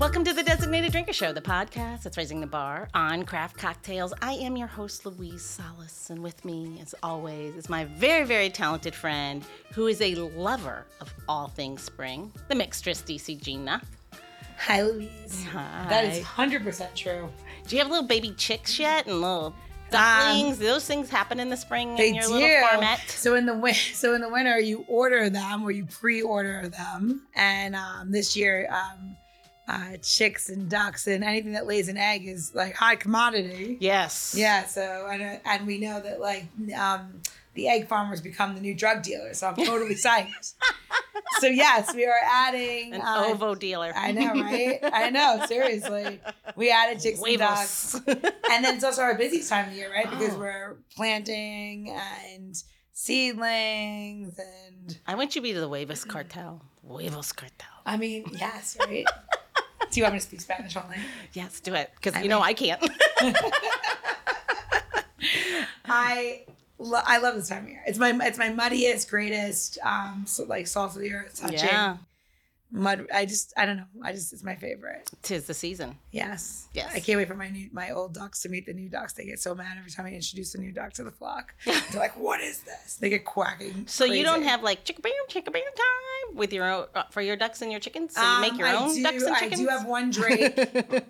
Welcome to the Designated Drinker Show, the podcast that's raising the bar on craft cocktails. I am your host, Louise Salas, and with me, as always, is my very, very talented friend who is a lover of all things spring, the mixtress DC Gina. Hi, Louise. Hi. That is 100% true. Do you have little baby chicks yet and little ducklings? Those things happen in the spring Um, in your do. little farmette. So in the win- so in the winter, you order them or you pre-order them, and um, this year, um, uh, chicks and ducks and anything that lays an egg is like high commodity. Yes. Yeah. So and uh, and we know that like um, the egg farmers become the new drug dealers. So I'm totally psyched. so yes, we are adding An uh, ovo dealer. I know, right? I know, seriously. We added chicks and ducks. And then it's also our busiest time of year, right? Because Oh. we're planting and seedlings and I want you to be the Huevos cartel. Huevos cartel. I mean, yes, right. Do you want me to speak Spanish only? Yes, do it. Because you know I can't. I lo- I love this time of year. It's my it's my muddiest, greatest, um, so like salt of the earth touching yeah. Mud. I just I don't know. I just it's my favorite. Tis the season. Yes. Yes. I can't wait for my new my old ducks to meet the new ducks. They get so mad every time I introduce a new duck to the flock. They're like, "What is this?" They get quacking. So you don't have like chicka bam, chicka bam time with your own uh, for your ducks and your chickens. So you make Um, your I own do, ducks and chickens I do have one Drake,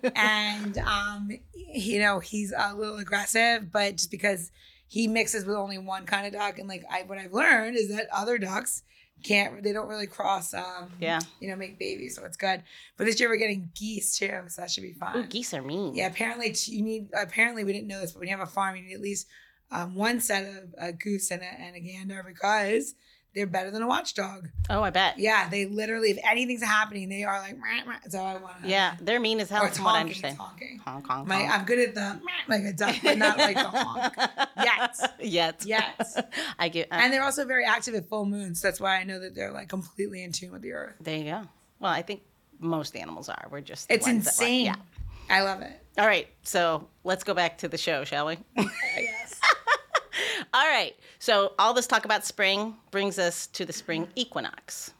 and um, you know he's a little aggressive, but just because he mixes with only one kind of duck, and like I, what I've learned is that other ducks can't, they don't really cross, um, Yeah. you know, make babies, so it's good. But this year we're getting geese too, so that should be fun. Ooh, geese are mean. Yeah, apparently you need. Apparently we didn't know this, but when you have a farm, you need at least um, one set of a goose and a, and a gander because they're better than a watchdog. Oh, I bet. Yeah, they literally, if anything's happening, they are like, "Meow, meow." so I want to. Yeah, they're mean as hell Or from what I honking, understand. honking. Honk, honk, My, honk. I'm good at the like a duck, but not like the honk. Yet. Yet. Yes. I get. Uh, And they're also very active at full moons. So that's why I know that they're like completely in tune with the earth. there you go. Well, I think most animals are. We're just. It's ones that, like- insane. yeah. I love it. All right. So let's go back to the show, shall we? All right. So all this talk about spring brings us to the spring equinox.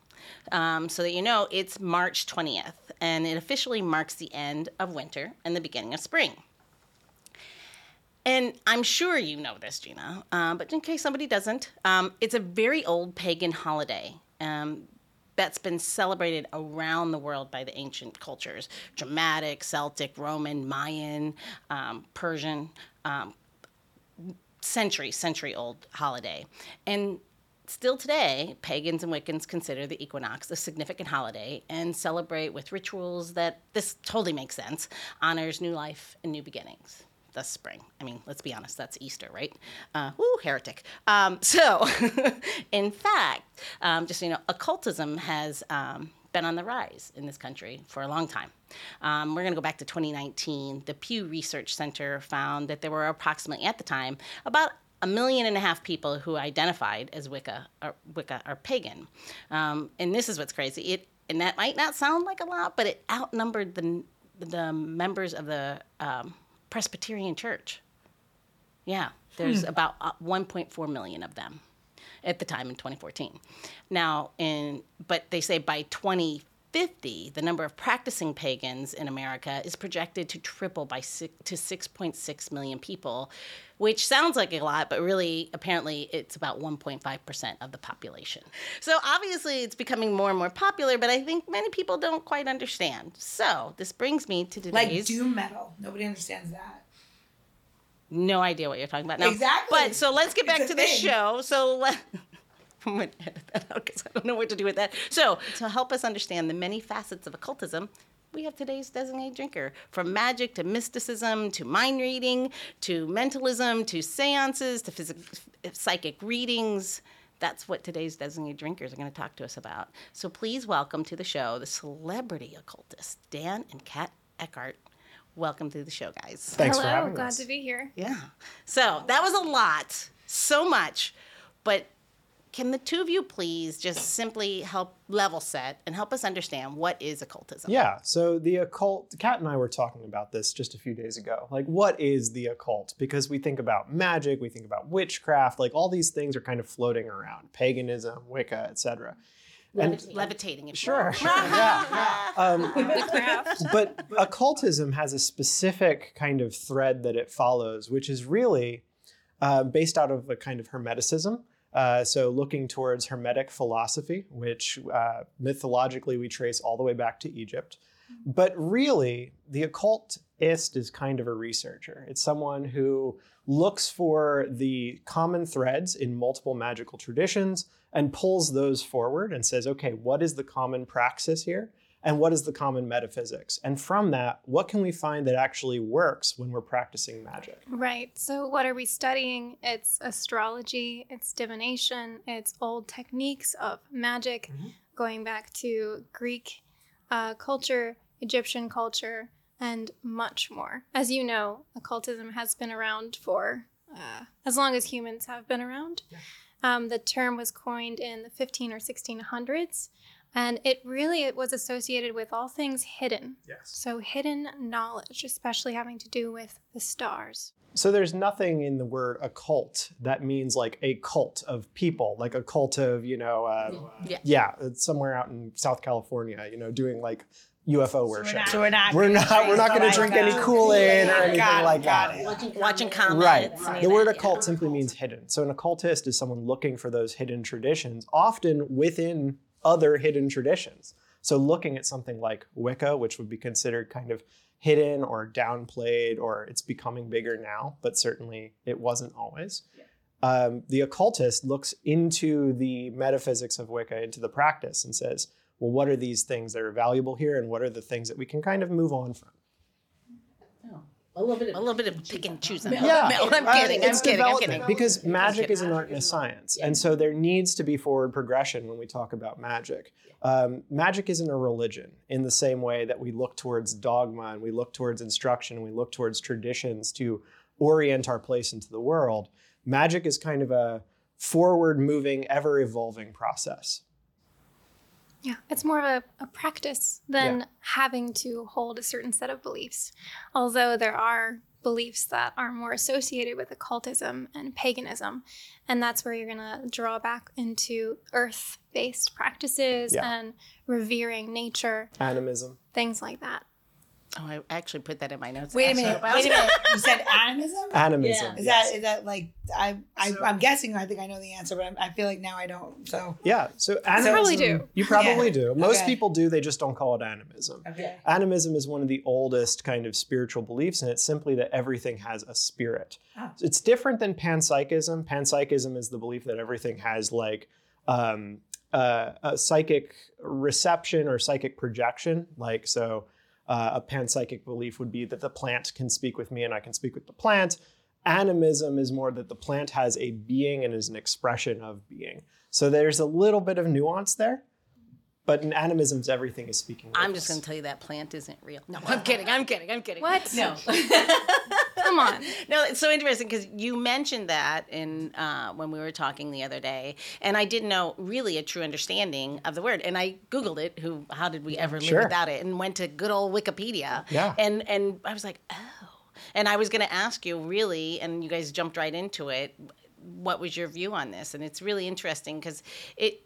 Um, so that you know, it's March 20th, and it officially marks the end of winter and the beginning of spring. And I'm sure you know this, Gina, um, but in case somebody doesn't, um, it's a very old pagan holiday um, that's been celebrated around the world by the ancient cultures Germanic, Celtic, Roman, Mayan, um, Persian, um, century, century old holiday. And still today, pagans and Wiccans consider the equinox a significant holiday and celebrate with rituals that this totally makes sense, honors new life and new beginnings. Thus, spring. I mean, let's be honest, that's Easter, right? Uh, heretic. Um, so, in fact, um, just so you know, occultism has um, been on the rise in this country for a long time. Um, we're going to go back to 2019. The Pew Research Center found that there were approximately, at the time, about a million and a half people who identified as Wicca or Wicca or pagan. Um, and this is what's crazy. It and that might not sound like a lot, but it outnumbered the the members of the um, Presbyterian Church. Yeah, there's about uh, 1.4 million of them at the time in 2014. Now, in but they say by 2050, the number of practicing pagans in America is projected to triple by six, to 6.6 million people, which sounds like a lot, but really, apparently, it's about 1.5% of the population. So obviously, it's becoming more and more popular, but I think many people don't quite understand. So this brings me to today's. like doom metal. Nobody understands that. No idea what you're talking about now. Exactly. But so let's get back to the show. So let. I'm going to edit that out because I don't know what to do with that. So, to help us understand the many facets of occultism, we have today's designated drinker. From magic to mysticism to mind reading to mentalism to seances to phys- psychic readings. That's what today's designated drinkers are going to talk to us about. So, please welcome to the show the celebrity occultists, Dan and Kat Eckhart. Welcome to the show, guys. Thanks for Hello, having glad us. to be here. Yeah. So that was a lot, so much. But can the two of you please just simply help level set and help us understand what is occultism? Yeah, so the occult, Kat and I were talking about this just a few days ago. Like, what is the occult? Because we think about magic, we think about witchcraft, like all these things are kind of floating around paganism, Wicca, etc. And levitating. If you sure, yeah, yeah. Um, but occultism has a specific kind of thread that it follows, which is really uh, based out of a kind of Hermeticism. Uh, so, looking towards Hermetic philosophy, which uh, mythologically we trace all the way back to Egypt. But really, the occultist is kind of a researcher. It's someone who looks for the common threads in multiple magical traditions and pulls those forward and says, okay, what is the common praxis here? And what is the common metaphysics? And from that, what can we find that actually works when we're practicing magic? Right. So, what are we studying? It's astrology, it's divination, it's old techniques of magic, Mhm. going back to Greek uh, culture, Egyptian culture, and much more. As you know, occultism has been around for uh, as long as humans have been around. Um, the term was coined in the 15 or 1600s, and it really it was associated with all things hidden. Yes. So, hidden knowledge, especially having to do with the stars. So there's nothing in the word occult that means like a cult of people, like a cult of, you know, uh, Yeah. yeah, it's somewhere out in South California, you know, doing like UFO worship. So we're not. We're gonna not. We're not drink going to drink any. Kool Aid or anything it, like got that. it. Watching, watching comments. Right. any of The word that, yeah. occult simply means hidden. So an occultist is someone looking for those hidden traditions, often within other hidden traditions. So looking at something like Wicca, which would be considered kind of hidden or downplayed, or it's becoming bigger now, but certainly it wasn't always. Um, the occultist looks into the metaphysics of Wicca, into the practice, and says, well, what are these things that are valuable here, and what are the things that we can kind of move on from? A little bit of, a little bit of pick and choose. Yeah, I'm uh, kidding. I'm it's kidding. I'm development, kidding. Because magic kidding. is an art and a science, and so there needs to be forward progression when we talk about magic. Um, magic isn't a religion in the same way that we look towards dogma and we look towards instruction and we look towards traditions to orient our place into the world. Magic is kind of a forward-moving, ever-evolving process. Yeah, it's more of a, a practice than having to hold a certain set of beliefs. Although there are beliefs that are more associated with occultism and paganism. And that's where you're going to draw back into earth based practices Yeah. and revering nature, Animism. things like that. Oh, I actually put that in my notes. Wait a minute. I was Wait a minute. You said animism. Animism. Is yes. that is that like I, I So- I'm guessing I think I know the answer, but I'm, I feel like now I don't. So Yeah, so animism. probably do. You probably Yeah. do. Most Okay. people do. They just don't call it animism. okay. Animism is one of the oldest kind of spiritual beliefs, and it's simply that everything has a spirit. Ah. It's different than panpsychism. Panpsychism is the belief that everything has like um, uh, a psychic reception or psychic projection. Like so, uh, a panpsychic belief would be that the plant can speak with me and I can speak with the plant. Animism is more that the plant has a being and is an expression of being. So there's a little bit of nuance there. But in animism's everything is speaking. I'm just going to tell you that plant isn't real. No, I'm kidding. I'm kidding. I'm kidding. What? No. Come on. no, it's so interesting because you mentioned that in uh, when we were talking the other day, and I didn't know really a true understanding of the word. And I googled it. Who? How did we ever live Sure. without it? And went to good old Wikipedia. Yeah. And and I was like, oh. And I was going to ask you really, and you guys jumped right into it. What was your view on this? And it's really interesting because it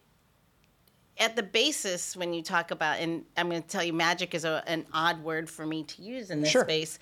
at the basis when you talk about and i'm going to tell you magic is a, an odd word for me to use in this Sure. space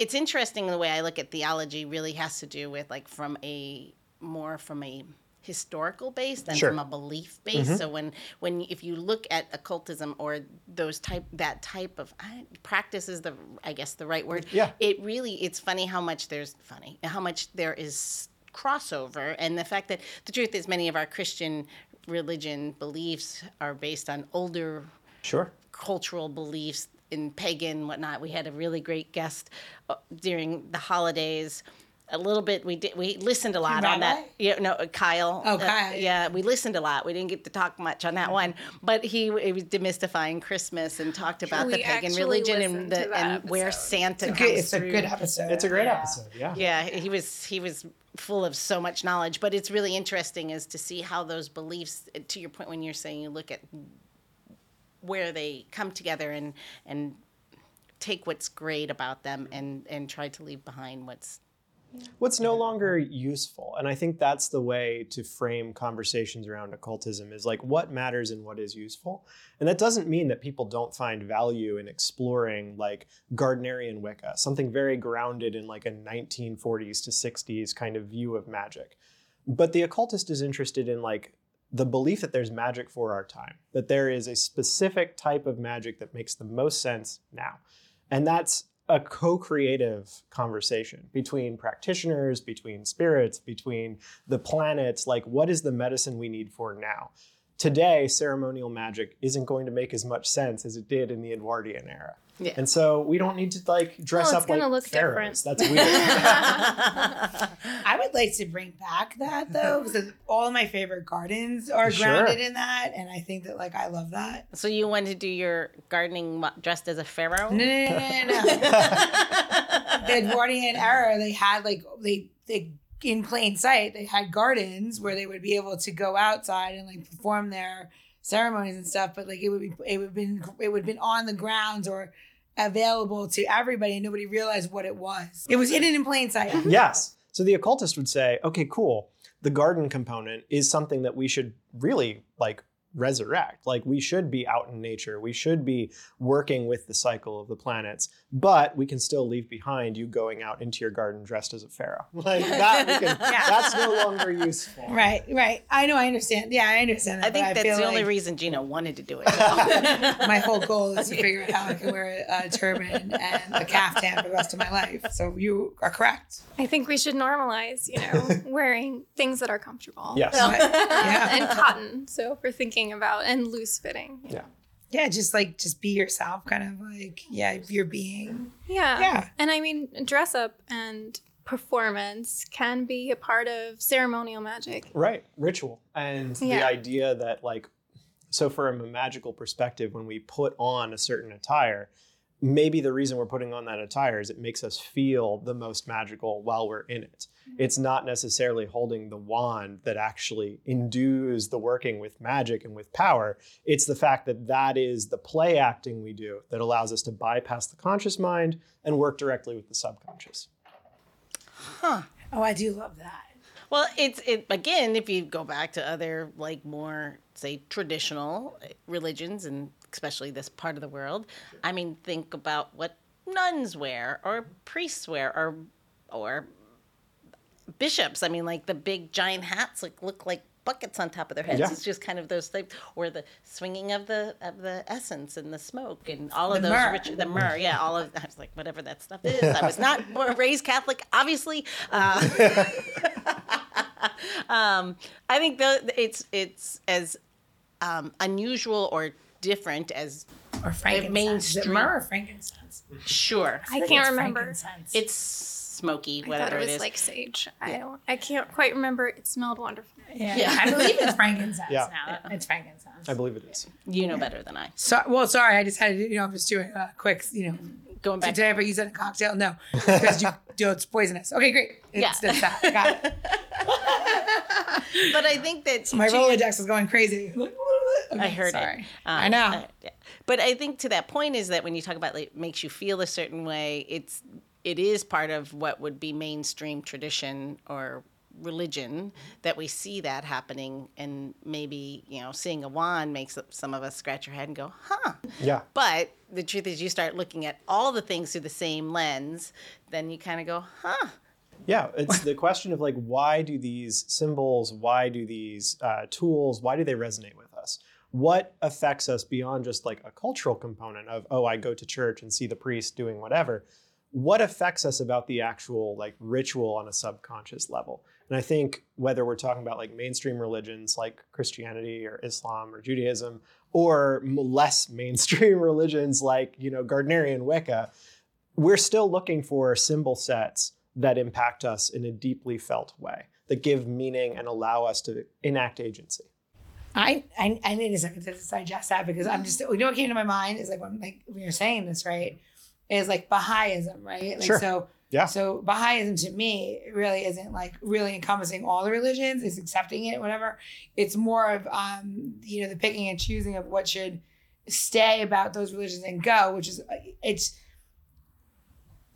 it's interesting the way i look at theology really has to do with like from a more from a historical base than Sure. from a belief base mm-hmm. so when when if you look at occultism or those type that type of I, practice is the i guess the right word Yeah. it really it's funny how much there's funny how much there is crossover and the fact that the truth is many of our christian religion beliefs are based on older Sure. cultural beliefs in pagan whatnot we had a really great guest uh, during the holidays a little bit we did we listened a lot on that Rabbi? yeah no uh, kyle Oh, Uh, yeah we listened a lot we didn't get to talk much on that one but he, he was demystifying christmas and talked about We the pagan religion and the that and where episode. santa It's a comes good, it's a through good episode. It's a great episode. Yeah. yeah he was he was full of so much knowledge but it's really interesting is to see how those beliefs to your point when you're saying you look at where they come together and and take what's great about them and and try to leave behind what's what's no longer useful. And i think that's the way to frame conversations around occultism is like what matters and what is useful. And that doesn't mean that people don't find value in exploring like gardnerian wicca something very grounded in like a 1940s to 60s kind of view of magic. But the occultist is interested in like the belief that there's magic for our time that there is a specific type of magic that makes the most sense now. And that's a co-creative conversation between practitioners between spirits between the planets. Like what is the medicine we need for now today ceremonial magic isn't going to make as much sense as it did in the edwardian era Yeah. and so we don't need to like dress Well, it's up gonna like look pharaohs. different. that's weird I would like to bring back that though, because all of my favorite gardens are Sure. grounded in that, and I think that like I love that. so you want to do your gardening dressed as a pharaoh? No, no, no, no, no. the Edwardian era, they had like they they in plain sight, they had gardens where they would be able to go outside and like perform their ceremonies and stuff. But like it would be it would been it would have been on the grounds or available to everybody, and nobody realized what it was. It was hidden in plain sight. yes. So the occultist would say, okay, cool. The garden component is something that we should really like resurrect. Like we should be out in nature. We should be working with the cycle of the planets, but we can still leave behind you going out into your garden dressed as a pharaoh. Like that, we can, Yeah. that's no longer useful. Right, right. I know. I understand. Yeah, I understand that. I think that's feel the only reason Gina wanted to do it. My whole goal is to figure out how I can wear a, a turban and a caftan for the rest of my life. So you are correct. I think we should normalize, you know, wearing things that are comfortable. Yes. Yeah. and cotton. So if we're thinking about and loose fitting. Yeah. Yeah, just like just be yourself, kind of like yeah, you're being Yeah. yeah. And I mean, dress up and performance can be a part of ceremonial magic. Right, ritual. And the idea that, like, so from a magical perspective, when we put on a certain attire, maybe the reason we're putting on that attire is it makes us feel the most magical while we're in it. Mm-hmm. It's not necessarily holding the wand that actually endues the working with magic and with power. It's the fact that that is the play acting we do that allows us to bypass the conscious mind and work directly with the subconscious. Huh. Oh, I do love that. Well, it's it again. If you go back to other like more say traditional eh, religions, and especially this part of the world, I mean, think about what nuns wear or priests wear or or bishops. I mean, like the big giant hats, like look like buckets on top of their heads. Yeah. It's just kind of those things, or the swinging of the of the essence and the smoke and all of The those myrrh. rich, the myrrh. Yeah, all of I was like, whatever that stuff is. I was not raised Catholic, obviously. Uh, um, I think the, it's it's as um, unusual or different as Or frankincense. Is it myrrh or frankincense? sure. I think can't it's remember. frankincense. It's smoky, I thought whatever it it was is. like sage. I don't. I can't quite remember. It smelled wonderful. yeah. Yeah. I believe it's frankincense Yeah. now. It's frankincense. I believe it is. you know better than I. So, well, sorry, I just had to, you know, I just do a quick, you know, Going back. did I ever use it in a cocktail? No, because you, you know, it's poisonous. Okay, great. It's, Yeah. it's that. Got it. But I think that My to- Rolodex is going crazy. I heard sorry. it. I Um, know. uh, yeah. But I think to that point is that when you talk about like makes you feel a certain way, it's it is part of what would be mainstream tradition or religion that we see that happening and maybe you know seeing a wand makes some of us scratch our head and go huh Yeah. but the truth is you start looking at all the things through the same lens then you kind of go huh Yeah, it's the question of like, why do these symbols, why do these uh, tools, why do they resonate with us? What affects us beyond just like a cultural component of, oh, I go to church and see the priest doing whatever? What affects us about the actual like ritual on a subconscious level? And I think whether we're talking about like mainstream religions like Christianity or Islam or Judaism, or less mainstream religions like, you know, Gardnerian Wicca, we're still looking for symbol sets that impact us in a deeply felt way, that give meaning and allow us to enact agency. I, I I need a second to digest that because I'm just you know what came to my mind is like when like when you're saying this right is like Baha'ism right like Sure. so Yeah. so Baha'ism to me really isn't like really encompassing all the religions it's accepting it whatever it's more of um you know the picking and choosing of what should stay about those religions and go which is uh, it's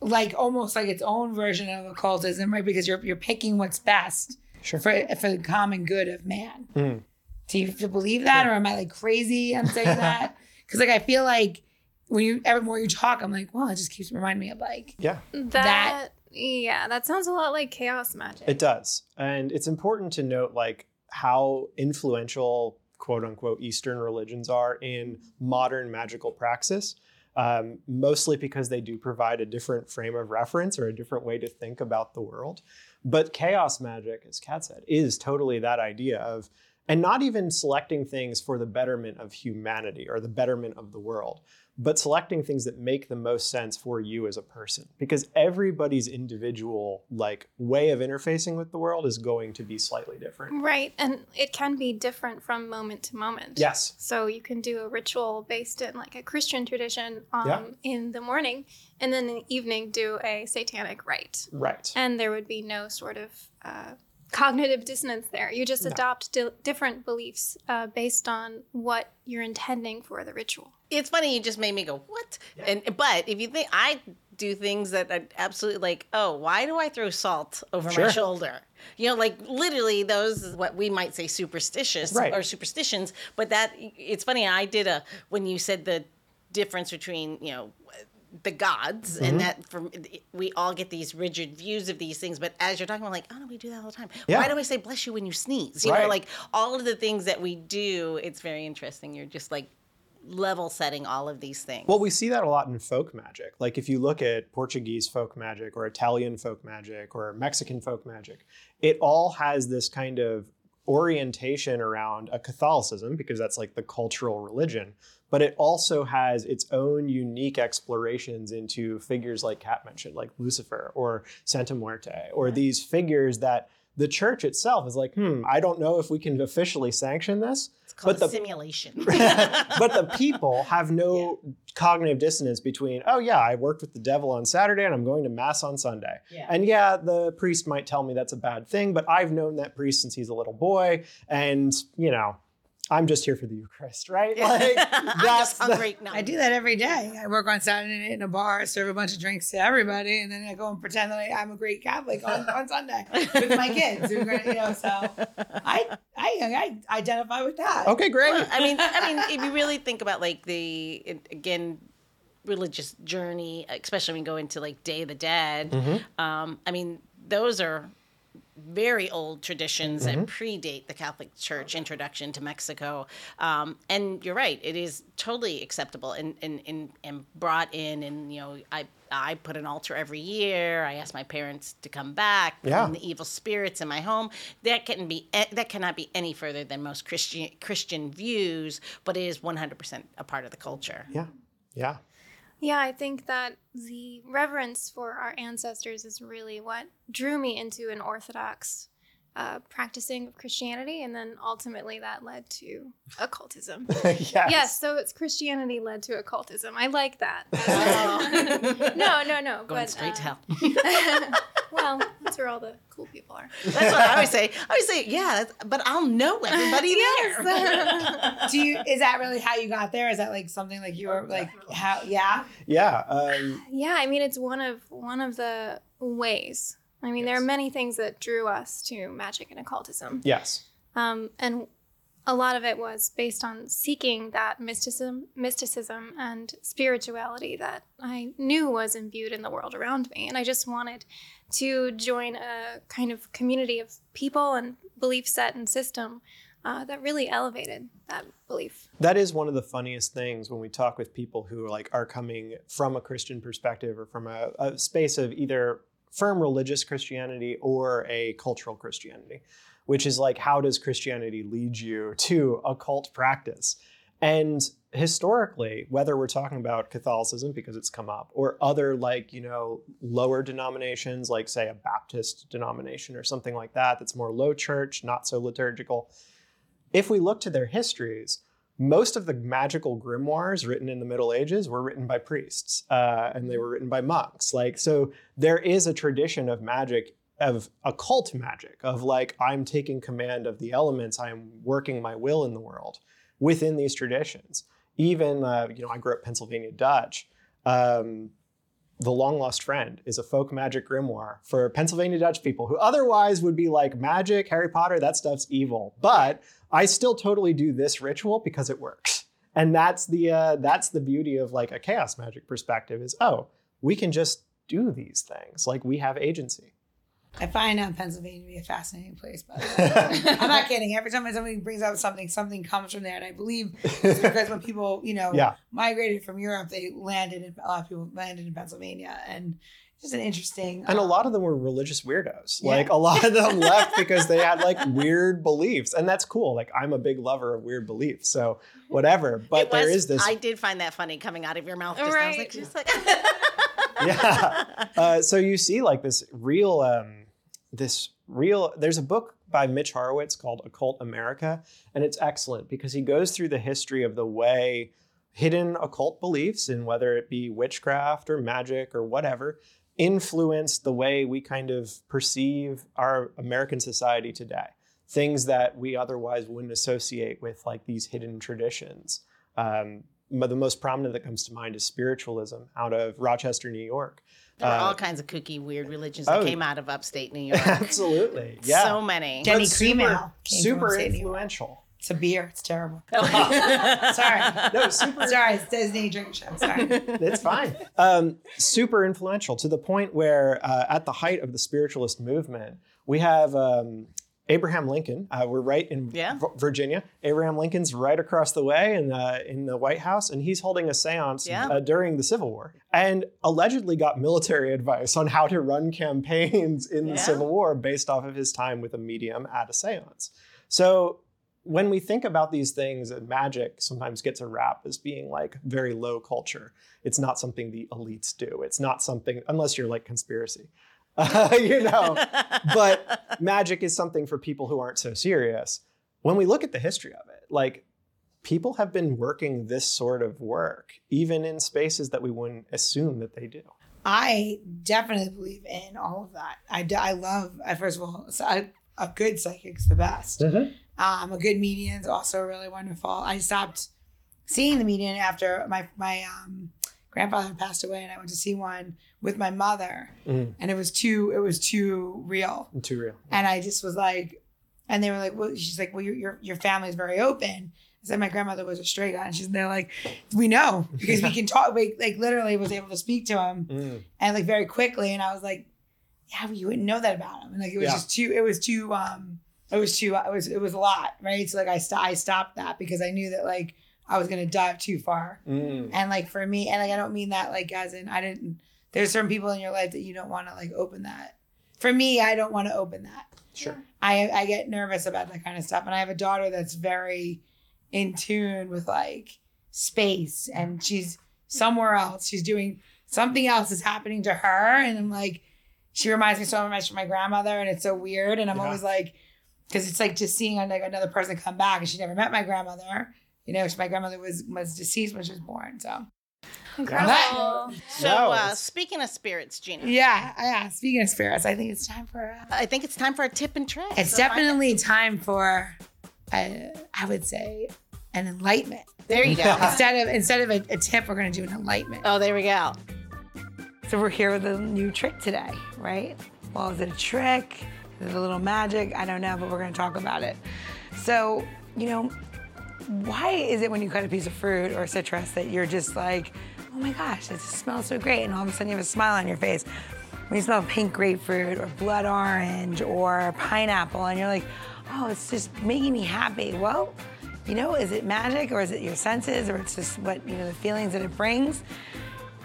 like almost like its own version of occultism, right? Because you're you're picking what's best Sure. for for the common good of man. Mm. Do you to believe that, or am I like crazy? I'm saying that because like I feel like when you every more you talk, I'm like, well, it just keeps reminding me of like Yeah. That, yeah, that sounds a lot like chaos magic. It does. And it's important to note like how influential quote unquote Eastern religions are in modern magical praxis. Um, mostly because they do provide a different frame of reference or a different way to think about the world. But chaos magic, as Kat said, is totally that idea of, and not even selecting things for the betterment of humanity or the betterment of the world, but selecting things that make the most sense for you as a person. Because everybody's individual like way of interfacing with the world is going to be slightly different. Right, and it can be different from moment to moment. Yes. So you can do a ritual based in like a Christian tradition um, Yeah. in the morning, and then in the evening do a satanic rite, Right. and there would be no sort of uh, cognitive dissonance there. You just No. adopt di- different beliefs uh, based on what you're intending for the ritual. it's funny you just made me go what and but if you think i do things that are absolutely like oh why do i throw salt over my shoulder you know like literally those is what we might say superstitious Right. or superstitions but that it's funny i did a when you said the difference between you know the gods Mm-hmm. and that from we all get these rigid views of these things but as you're talking about like oh no we do that all the time Yeah. why do i say bless you when you sneeze you know like all of the things that we do it's very interesting you're just like level setting all of these things. Well, we see that a lot in folk magic. Like if you look at Portuguese folk magic or Italian folk magic or Mexican folk magic, it all has this kind of orientation around a Catholicism because that's like the cultural religion, but it also has its own unique explorations into figures like Kat mentioned, like Lucifer or Santa Muerte, or these figures that the church itself is like, hmm, I don't know if we can officially sanction this. it's called but the- simulation. but the people have no cognitive dissonance between, oh, yeah, I worked with the devil on Saturday and I'm going to Mass on Sunday. Yeah. And yeah, the priest might tell me that's a bad thing, but I've known that priest since he's a little boy. And, you know, I'm just here for the Eucharist, right? Like, I'm that's just the- hungry. No. I do that every day. I work on Saturday night in a bar, serve a bunch of drinks to everybody, and then I go and pretend that I, I'm a great Catholic on, on Sunday with my kids. Who are gonna, you know, so I, I I identify with that. okay, great. Well, I mean, I mean, if you really think about like the it- again religious journey, especially when you go into like Day of the Dead. Mm-hmm. Um, I mean, those are very old traditions Mm-hmm. that predate the Catholic Church introduction to Mexico. Um, and you're right; it is totally acceptable and, and, and, and brought in. And you know, I I put an altar every year. I ask my parents to come back. Yeah. the evil spirits in my home. That can be that cannot be any further than most Christian Christian views, but it is 100% a part of the culture. yeah. Yeah. Yeah, I think that the reverence for our ancestors is really what drew me into an Orthodox uh, practicing of Christianity, and then ultimately that led to occultism. yes. yes, so it's Christianity led to occultism. I like that. Oh. no, no, no. Going but, straight to uh, hell. well, that's where all the cool people are. That's what I always say. I always say, yeah, but I'll know everybody there. Do you? Is that really how you got there? Is that like something like you were like how? Yeah. Yeah. Um, Yeah, I mean it's one of one of the ways. I mean, there are many things that drew us to magic and occultism. yes. Um, and a lot of it was based on seeking that mysticism, mysticism and spirituality that I knew was imbued in the world around me. And I just wanted to join a kind of community of people and belief set and system uh, that really elevated that belief. That is one of the funniest things when we talk with people who are like are coming from a Christian perspective or from a, a space of either firm religious Christianity or a cultural Christianity, which is like how does Christianity lead you to occult practice? And historically, whether we're talking about Catholicism because it's come up, or other like, you know, lower denominations, like say a Baptist denomination or something like that, that's more low church, not so liturgical. If we look to their histories, most of the magical grimoires written in the Middle Ages were written by priests, uh, and they were written by monks. Like, so there is a tradition of magic, of occult magic, of like I'm taking command of the elements, I'm working my will in the world within these traditions. Even, uh, you know, I grew up Pennsylvania Dutch. Um, The Long Lost Friend is a folk magic grimoire for Pennsylvania Dutch people who otherwise would be like magic, Harry Potter, that stuff's evil. But I still totally do this ritual because it works. And that's the uh, that's the beauty of like a chaos magic perspective is oh, we can just do these things. Like we have agency. I find uh, Pennsylvania to be a fascinating place, by the way. I'm not kidding. Every time somebody brings up something, something comes from there. And I believe it's because when people, you know, Yeah. migrated from Europe, they landed in, a lot of people landed in Pennsylvania. And it's just an interesting. And a um, lot of them were religious weirdos. Yeah. Like a lot of them left because they had like weird beliefs. And that's cool. Like I'm a big lover of weird beliefs. So whatever. But It there was- is this I did find that funny coming out of your mouth. Just, I was like, Right. just like yeah. Uh, so you see like this real, um, this real. There's a book by Mitch Horowitz called Occult America, and it's excellent because he goes through the history of the way hidden occult beliefs, and whether it be witchcraft or magic or whatever, influence the way we kind of perceive our American society today. Things that we otherwise wouldn't associate with like these hidden traditions. Um, but the most prominent that comes to mind is spiritualism out of Rochester, New York. There were Uh, all kinds of kooky, weird religions that oh. came out of upstate New York. Absolutely. Yeah. So many. Genny But Cream super, came super upstate influential. It's a beer. It's terrible. Sorry. No, super Sorry, it's Disney drink show. Sorry. it's fine. Um, super influential to the point where, uh, at the height of the spiritualist movement, we have um, Abraham Lincoln. Uh, we're right in Yeah. V- Virginia. Abraham Lincoln's right across the way in, uh, in the White House, and he's holding a séance Yeah. uh, during the Civil War, and allegedly got military advice on how to run campaigns in the Civil War based off of his time with a medium at a séance. So when we think about these things, and magic sometimes gets a rap as being like very low culture. It's not something the elites do. It's not something, unless you're like conspiracy, uh, you know. But magic is something for people who aren't so serious. When we look at the history of it, like people have been working this sort of work, even in spaces that we wouldn't assume that they do. I definitely believe in all of that. I, I love, I, first of all, so I, a good psychic's the best. Um, a good median's also really wonderful. I stopped seeing the median after my my um, grandfather passed away, and I went to see one with my mother, Mhm. and it was too it was too real, Too real. and I just was like, and they were like, well, she's like, well, your your your family's very open. I said my grandmother was a straight guy, and she's they're like, we know because we can talk. We like literally was able to speak to him Mm. and like very quickly and i was like yeah but you wouldn't know that about him and like it was Yeah. just too it was too um it was too it was it was a lot right so like i, st- I stopped that because i knew that like i was gonna dive too far Mm. and like for me and like i don't mean that like as in i didn't there's certain people in your life that you don't want to like open that for me i don't want to open that Sure. I I get nervous about that kind of stuff, and I have a daughter that's very in tune with like space, and she's somewhere else. She's doing something else is happening to her, and I'm like, she reminds me so much of my grandmother, and it's so weird, and I'm Yeah. always like, because it's like just seeing like another person come back, and she never met my grandmother. You know, my grandmother was was deceased when she was born, so Incredible. So, uh, speaking of spirits, Gina, yeah, yeah. Speaking of spirits, I think it's time for. Uh, I think it's time for a tip and trick. It's So find- definitely time for, uh, I would say, an enlightenment. There you go. Instead of instead of a, a tip, we're gonna do an enlightenment. oh, there we go. So we're here with a new trick today, right? Well, is it a trick? Is it a little magic? I don't know, but we're gonna talk about it. So, you know, why is it when you cut a piece of fruit or citrus that you're just like, oh my gosh, it smells so great, and all of a sudden you have a smile on your face? When you smell pink grapefruit or blood orange or pineapple, and you're like, oh, it's just making me happy. Well, you know, is it magic or is it your senses or it's just what, you know, the feelings that it brings?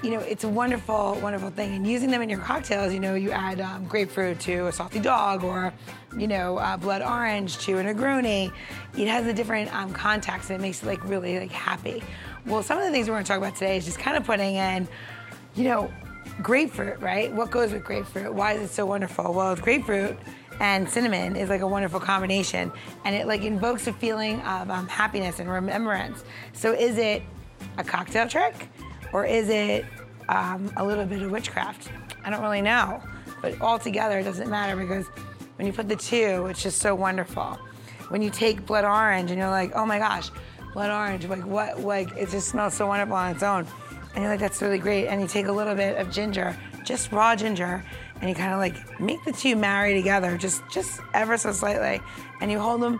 You know, it's a wonderful, wonderful thing. And using them in your cocktails, you know, you add um, grapefruit to a salty dog or, you know, uh, blood orange to a Negroni. It has a different um, context and it makes it like really like happy. Well, some of the things we're gonna talk about today is just kind of putting in, you know, grapefruit, right? What goes with grapefruit? Why is it so wonderful? Well, grapefruit and cinnamon is like a wonderful combination and it like invokes a feeling of um, happiness and remembrance. So is it a cocktail trick or is it um, a little bit of witchcraft? I don't really know, but altogether it doesn't matter because when you put the two, it's just so wonderful. When you take blood orange and you're like, oh my gosh, blood orange, like what, like it just smells so wonderful on its own. And you're like, that's really great. And you take a little bit of ginger, just raw ginger, and you kind of like make the two marry together, just just ever so slightly. And you hold them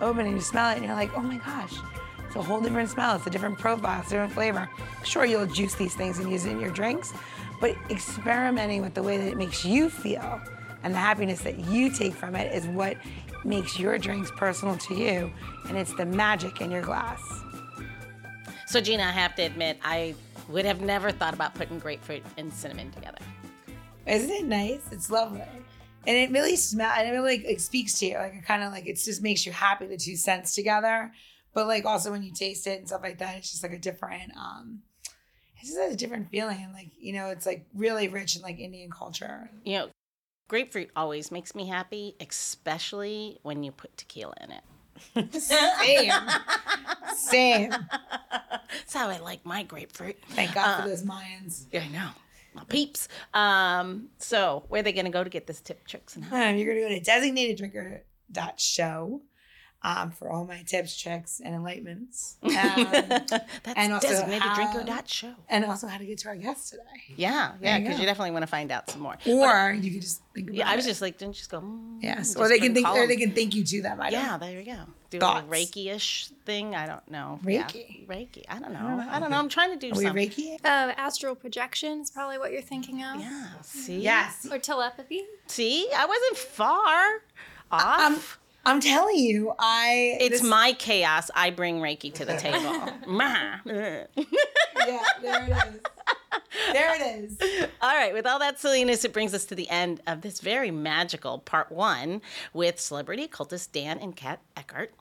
open and you smell it, and you're like, oh my gosh, it's a whole different smell. It's a different profile. It's a different flavor. Sure, you'll juice these things and use it in your drinks, but experimenting with the way that it makes you feel and the happiness that you take from it is what makes your drinks personal to you, and it's the magic in your glass. So, Gina, I have to admit, I would have never thought about putting grapefruit and cinnamon together. Isn't it nice? It's lovely. And it really smells, and it really like, speaks to you. Like, it kind of like, it just makes you happy, the two scents together. But like, also when you taste it and stuff like that, it's just like a different, um, it's just a different feeling. And like, you know, it's like really rich in like Indian culture. You know, grapefruit always makes me happy, especially when you put tequila in it. Same. Same. That's how I like my grapefruit. Thank God for those Mayans. Yeah, I know. My peeps. Um, so where are they gonna go to get this tip, tricks, and how? Um, you're going to go to designateddrinker.show um, for all my tips, tricks, and enlightenments. Um, That's and also designated how- drinker dot show. and also how to get to our guest today. Yeah, yeah, There you because you definitely want to find out some more. Or you could just think about Yeah, I was it. just like, didn't you just go. Mm, Yes. just Or they can think call or they can thank you to them. I don't Yeah, there you go. Do Thoughts? a Reiki-ish thing. I don't know. Reiki? Yeah. Reiki. I don't know. don't know. I don't know. I'm trying to do Are we something. Reiki? Uh, astral projection is probably what you're thinking of. Yeah. See. Yes. Or telepathy. See, I wasn't far off. Um, I'm telling you, I it's this- my chaos. I bring Reiki to the table. Yeah, there it is. There it is. all right, with all that silliness, it brings us to the end of this very magical part one with celebrity cultist Dan and Kat Eckhart.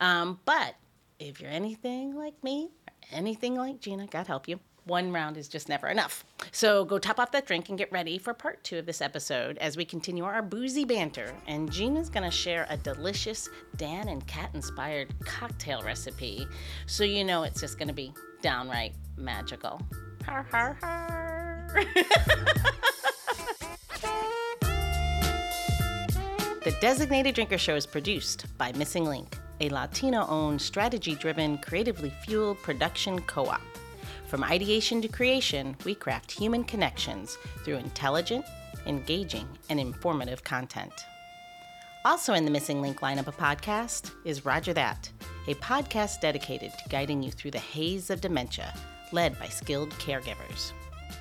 Um, but if you're anything like me, or anything like Gina, God help you, one round is just never enough. So go top off that drink and get ready for part two of this episode as we continue our boozy banter. And Gina's gonna share a delicious Dan and Kat inspired cocktail recipe. So you know it's just gonna be downright magical. Har har har. The Designated Drinker Show is produced by Missing Link, a Latino owned, strategy driven, creatively fueled production co op. From ideation to creation, we craft human connections through intelligent, engaging, and informative content. Also in the Missing Link lineup of podcasts is Rodger That, a podcast dedicated to guiding you through the haze of dementia, led by skilled caregivers.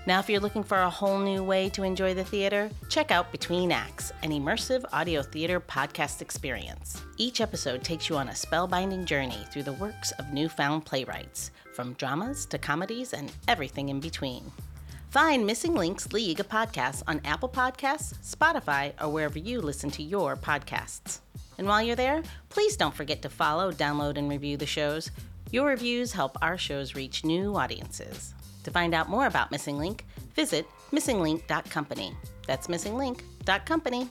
Now, if you're looking for a whole new way to enjoy the theater, check out Between Acts, an immersive audio theater podcast experience. Each episode takes you on a spellbinding journey through the works of newfound playwrights, from dramas to comedies and everything in between. Find Missing Links League of Podcasts on Apple Podcasts, Spotify, or wherever you listen to your podcasts. And while you're there, please don't forget to follow, download, and review the shows. Your reviews help our shows reach new audiences. To find out more about Missing Link, visit missinglink.company. That's missinglink.company.